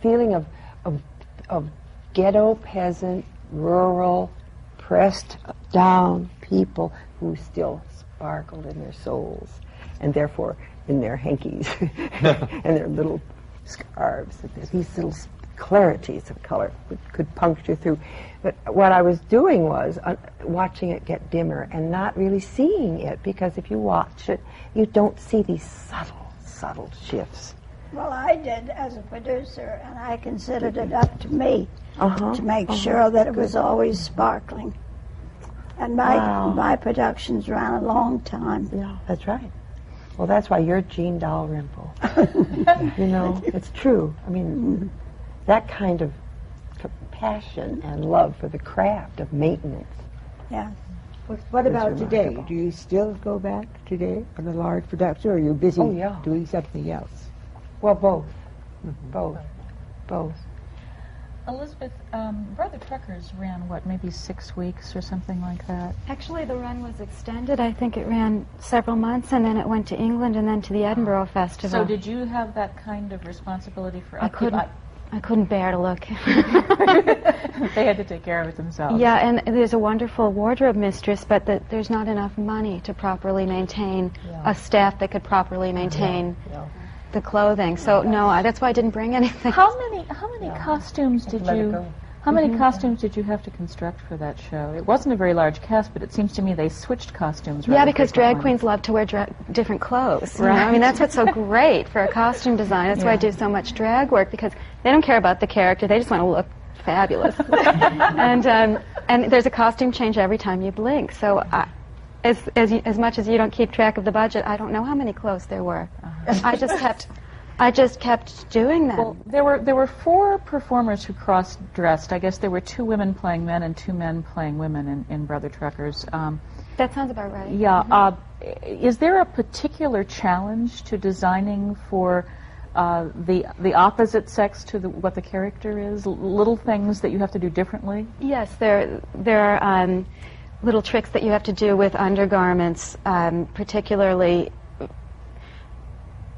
feeling of, of, of ghetto peasant, rural, pressed down people who still sparkled in their souls, and therefore in their hankies and their little scarves. And there's these little clarities of color that could puncture through. But what I was doing was uh, watching it get dimmer and not really seeing it because if you watch it, you don't see these subtle, subtle shifts. Well, I did as a producer, and I considered it up to me Uh-huh. to make uh-huh. sure that it was always sparkling. And my Wow. my productions ran a long time. Yeah, that's right. Well, that's why you're Jean Dalrymple. you know, it's true. I mean, mm-hmm. that kind of c- passion and love for the craft of maintenance. Yeah. What, what It's about today? Do you still go back today on a large production, or are you busy Oh, yeah. doing something else? Well, both. Mm-hmm. Both. Both. Elizabeth, um, Brother Truckers ran what, maybe six weeks or something like that? Actually, the run was extended. I think it ran several months, and then it went to England and then to the Edinburgh Festival. So did you have that kind of responsibility for I couldn't. I couldn't bear to look. they had to take care of it themselves. yeah, and there's a wonderful wardrobe mistress, but the, there's not enough money to properly maintain a staff that could properly maintain the clothing. So no, I, that's why I didn't bring anything. How many how many costumes did you how many costumes did you have to construct for that show? It wasn't a very large cast, but it seems to me they switched costumes. Yeah, because drag frequently. queens love to wear dra- different clothes. you know? I mean, that's what's so great for a costume design. That's why I do so much drag work because they don't care about the character; they just want to look fabulous. and um, and there's a costume change every time you blink. So. I, as, as, you, as much as you don't keep track of the budget, I don't know how many clothes there were. I just kept, I just kept doing them. Well, there were there were four performers who cross dressed. I guess there were two women playing men and two men playing women in, in Brother Truckers. Um, that sounds about right. yeah. Uh, is there a particular challenge to designing for uh, the the opposite sex to the, what the character is? L- little things that you have to do differently. Yes, there there are um, little tricks that you have to do with undergarments, um, particularly.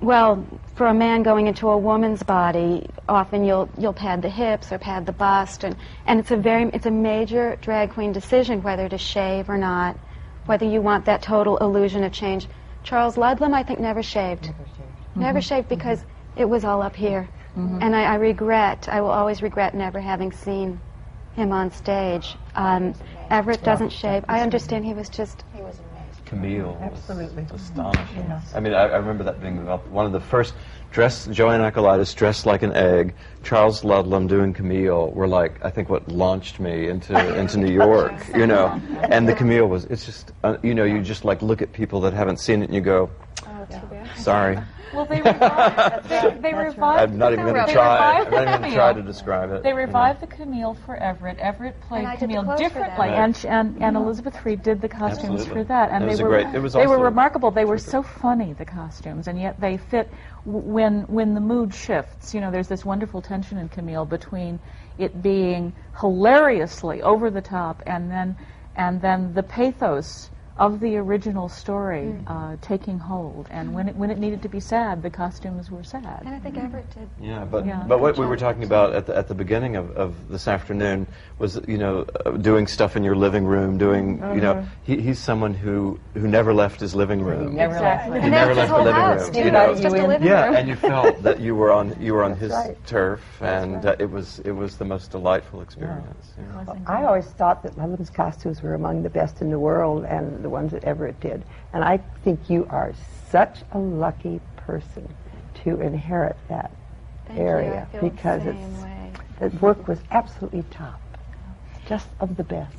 Well, for a man going into a woman's body, often you'll you'll pad the hips or pad the bust, and, and it's a very it's a major drag queen decision whether to shave or not, whether you want that total illusion of change. Charles Ludlam, I think, never shaved. Never shaved because it was all up here, and I, I regret. I will always regret never having seen him on stage. Um, Everett doesn't shave. I understand he was just. Camille was amazing. Camille Absolutely. astonishing. I mean, I, I remember that being. One of the first dress, Joanne Acolytis dressed like an egg, Charles Ludlam doing Camille were like, I think what launched me into, into New York, you know. And the Camille was, it's just, uh, you know, you just like look at people that haven't seen it and you go, Sorry. Well, they revived. they, they revived. I'm not even the- going to try. I'm not even going to try to describe it. They you know. revived the Camille for Everett. Everett played And I did the Camille differently, that. and, and and mm-hmm. Elizabeth Reed did the costumes Absolutely. for that, and It they was a were great- it was they were remarkable. They were so funny the costumes, and yet they fit when when the mood shifts. You know, there's this wonderful tension in Camille between it being hilariously over the top, and then and then the pathos of the original story Mm. uh, taking hold. And when it when it needed to be sad, the costumes were sad. And I think Everett did. Yeah, but Yeah. but what we were talking about at the, at the beginning of, of this afternoon was you know uh, doing stuff in your living room, doing you know he, he's someone who who never left his living room. never Exactly. He never left the living house. room. You you know, know. it's just a living Yeah, room. and you felt that you were on you were on his right. turf, and uh, it was it was the most delightful experience. you know. I always thought that Levin's costumes were among the best in the world and the ones that Everett did. And I think you are such a lucky person to inherit that Thank you. area I feel the because same it's way. the work was absolutely top, just of the best.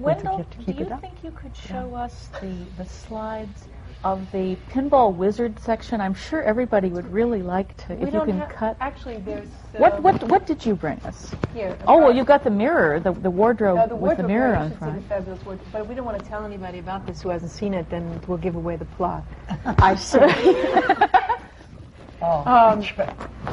Wendall, get to do you it up. think you could show us the, the slides of the pinball wizard section? I'm sure everybody would really like to, We if you can cut. Actually, there's. What, what, what did you bring us? Here. Oh, well, you got the mirror, the, the wardrobe Uh, the with the mirror right, I on should say the front. fabulous wardrobe, but we don't want to tell anybody about this who hasn't seen it, then we'll give away the plot. I see. Um,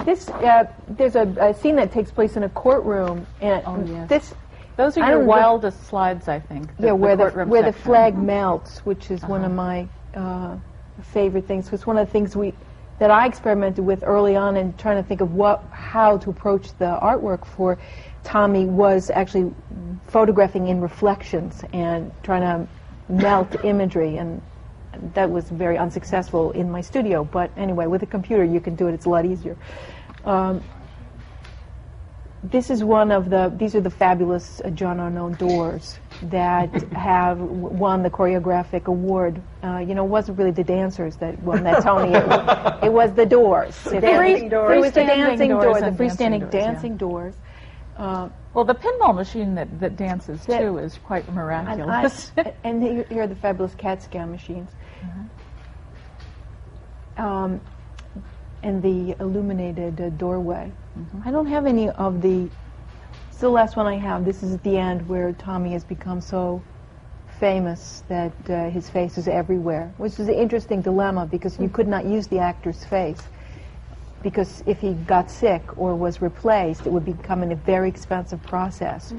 this uh, there's a, a scene that takes place in a courtroom, and Oh, yes. this Those are your don't- wildest slides, I think. the- yeah, where the, courtroom where the flag melts, which is one of Uh-huh. my uh, favorite things. Because one of the things we that I experimented with early on in trying to think of what how to approach the artwork for Tommy was actually photographing in reflections and trying to melt imagery and that was very unsuccessful in my studio but anyway with a computer you can do it it's a lot easier um, this is one of the these are the fabulous uh, John Arnone doors that have w- won the choreographic award. Uh, you know, it wasn't really the dancers that won that Tony. It, wa- it was the doors. It, dancing was- doors. It was the Freestanding dancing doors doors, the freestanding dancing doors, yeah. doors. Uh, Well, the pinball machine that, that dances, That- too, is quite and, I, miraculous. and here here are the fabulous CAT scan machines. Um, and the illuminated uh, doorway. I don't have any of the. It's the last one I have. This is at the end where Tommy has become so famous that uh, his face is everywhere, which is an interesting dilemma because you could not use the actor's face. Because if he got sick or was replaced, it would become a very expensive process.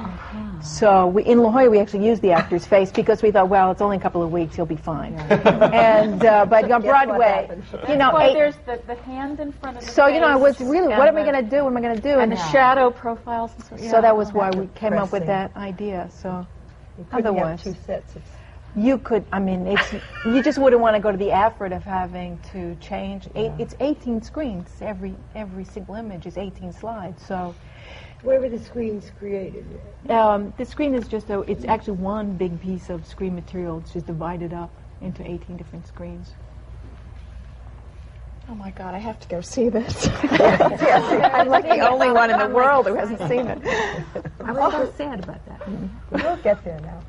So we, in La Jolla, we actually used the actor's face because we thought, well, it's only a couple of weeks, he'll be fine. and uh, but on Broadway, you know, Why, eight- there's the, the hand in front of the so you know, I was face really, what am I going to do? What am I going to do? And the shadow profiles and so, so that was why we That's came up with that idea. So You couldn't have Otherwise- two sets of you could, I mean, it's you just wouldn't want to go to the effort of having to change. Eight, It's 18 screens. Every every single image is 18 slides. So Where were the screens created? um, the screen is just a, it's actually one big piece of screen material. It's just divided up into 18 different screens. Oh my God, I have to go see this. I'm like the only one in the world who hasn't seen it. I was so sad about that. We'll get there now.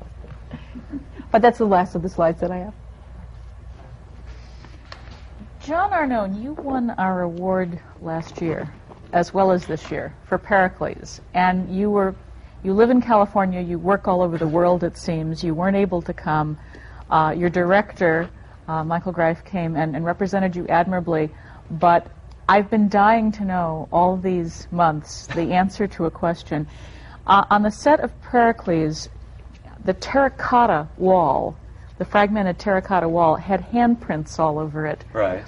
But that's the last of the slides that I have. John Arnone, you won our award last year, as well as this year, for Pericles. And you were, you live in California. You work all over the world. It seems you weren't able to come. Uh, your director, uh, Michael Greif, came and, and represented you admirably. But I've been dying to know all these months the answer to a question. Uh, on the set of Pericles, the terracotta wall, the fragmented terracotta wall, had handprints all over it Right.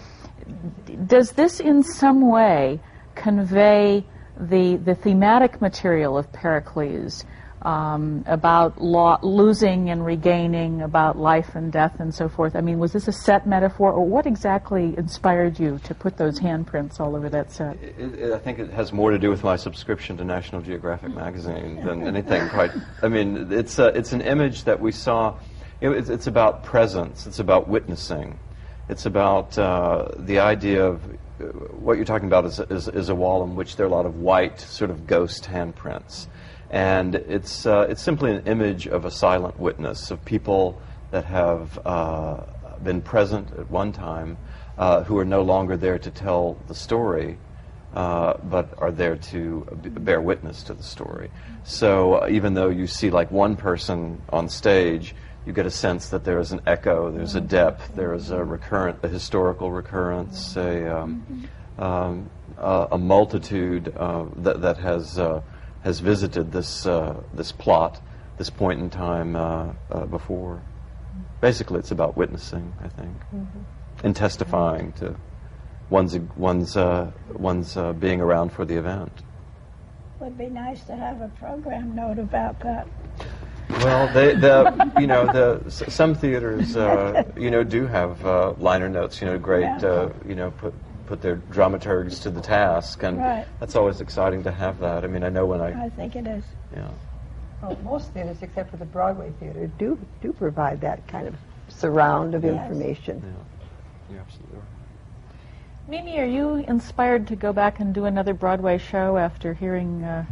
does this in some way convey the, the thematic material of Pericles um, about lo- losing and regaining, about life and death and so forth? I mean, was this a set metaphor, or what exactly inspired you to put those handprints all over that set? It, it, I think it has more to do with my subscription to National Geographic magazine than anything. Quite. I mean, it's a, it's an image that we saw. You know, it's, it's about presence. It's about witnessing. It's about uh, the idea of uh, what you're talking about is, is, is a wall in which there are a lot of white, sort of ghost handprints, and it's uh, it's simply an image of a silent witness of people that have uh, been present at one time, uh, who are no longer there to tell the story, uh, but are there to bear witness to the story. So uh, even though you see like one person on stage, you get a sense that there is an echo, there's a depth, there is a recurrent, a historical recurrence, a, um, um, a, a multitude uh, that, that has, uh, has visited this, uh, this plot, this point in time uh, uh, before. Basically, it's about witnessing, I think, and testifying to one's, one's, uh, one's uh, being around for the event. Would be nice to have a program note about that. Well, they, the you know the some theaters uh, you know do have uh, liner notes. You know, great uh, you know put put their dramaturgs to the task, and Right. that's always exciting to have that. I mean, I know when I I think it is. yeah. Well, most theaters, except for the Broadway theater, do do provide that kind of surround of Yes. information. Yeah, you're absolutely right. Mimi, are you inspired to go back and do another Broadway show after hearing uh,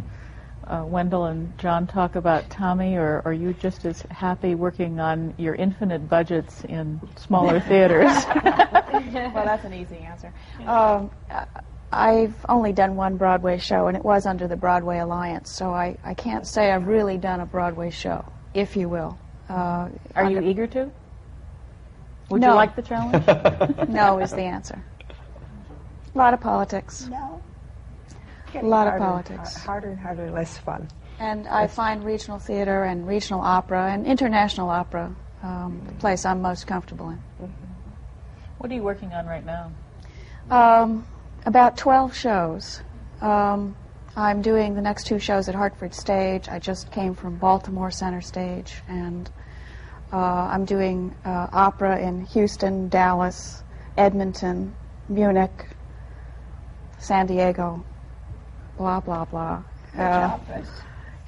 uh, Wendall and John talk about Tommy, or are you just as happy working on your infinite budgets in smaller theaters? well, that's an easy answer. Um, I- I've only done one Broadway show, and it was under the Broadway Alliance, so I, I can't say I've really done a Broadway show, if you will. Uh, Are you under- eager to? Would No. you like the challenge? No is the answer. A lot of politics. No. A lot of Harder and politics. har- Harder and harder, less fun. And I find regional theater and regional opera and international opera um, the place I'm most comfortable in. what are you working on right now? Um, about 12 shows. Um, I'm doing the next two shows at Hartford Stage. I just came from Baltimore Center Stage, and uh, I'm doing uh, opera in Houston, Dallas, Edmonton, Munich, San Diego, blah blah blah. Uh,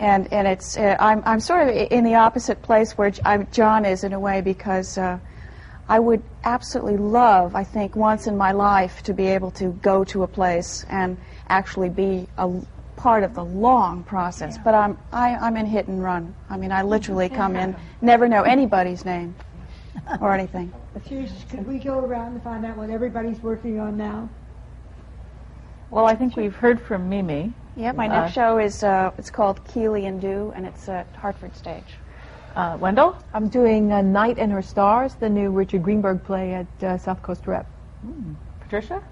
and and it's uh, I'm I'm sort of in the opposite place where I'm, John is in a way because uh, I would absolutely love I think once in my life to be able to go to a place and actually be a part of the long process. But I'm I, I'm in hit and run. I mean I literally come in, never know anybody's name or anything. Seriously, could we go around and find out what everybody's working on now? Well, I think we've heard from Mimi. Yeah, my Uh, next show is uh, it's called Keely and Du, and it's at Hartford Stage. Uh, Wendall? I'm doing uh, Night and Her Stars, the new Richard Greenberg play at uh, South Coast Rep. Patricia?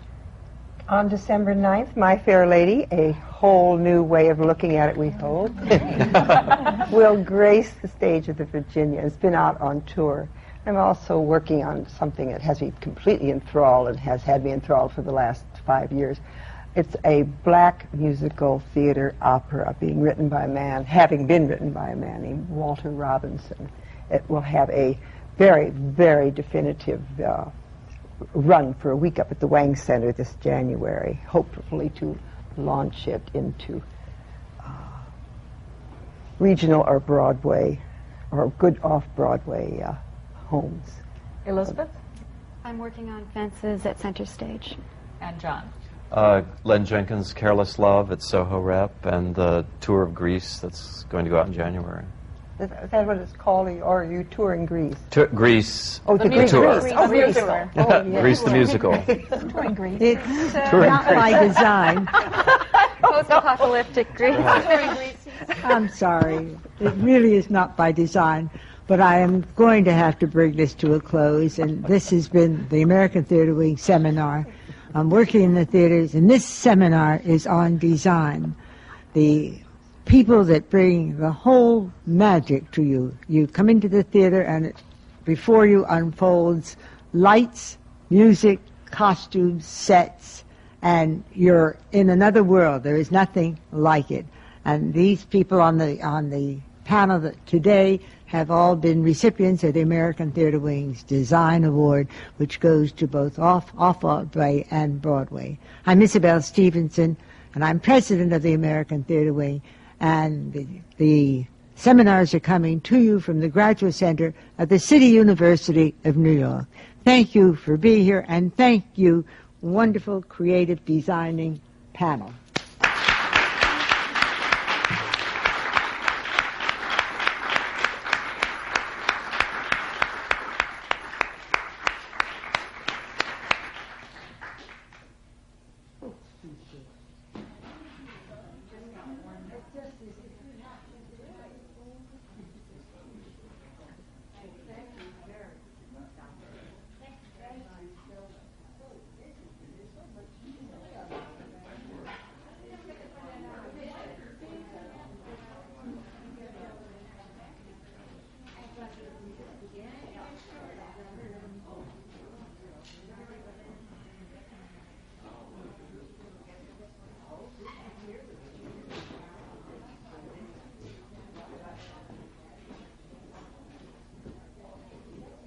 On December 9th, My Fair Lady, a whole new way of looking at it, we hope, will grace the stage of the Virginia. It's been out on tour. I'm also working on something that has me completely enthralled and has had me enthralled for the last five years. It's a black musical theater opera being written by a man, having been written by a man named Walter Robinson. It will have a very, very definitive uh, run for a week up at the Wang Center this January, hopefully to launch it into uh, regional or Broadway or good off-Broadway uh, homes. Elizabeth? I'm working on fences at Center Stage. And John? Uh, Len Jenkins' Careless Love at Soho Rep, and the tour of Grease that's going to go out in January. Is that what it's called, or are you touring Greece? Tour, Greece. Oh, the, musical. tour. Greece. Oh, Greece. Tour. Oh, yes. Grease the musical. It's Touring not by design. Post-apocalyptic Greece. I'm sorry. It really is not by design. But I am going to have to bring this to a close. And this has been the American Theater Wing seminar. I'm working in the theaters, and this seminar is on design. The people that bring the whole magic to you. You come into the theater, and it, before you unfolds lights, music, costumes, sets, and you're in another world. There is nothing like it. And these people on the on the panel today have all been recipients of the American Theater Wing's Design Award, which goes to both off off Broadway and Broadway. I'm Isabel Stevenson, and I'm president of the American Theater Wing. And the, the seminars are coming to you from the Graduate Center at the City University of New York. Thank you for being here, and thank you, wonderful creative designing panel.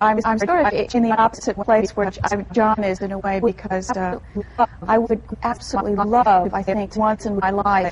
I'm, I'm sort of in the opposite place where John is in a way because uh, I would absolutely love, I think, once in my life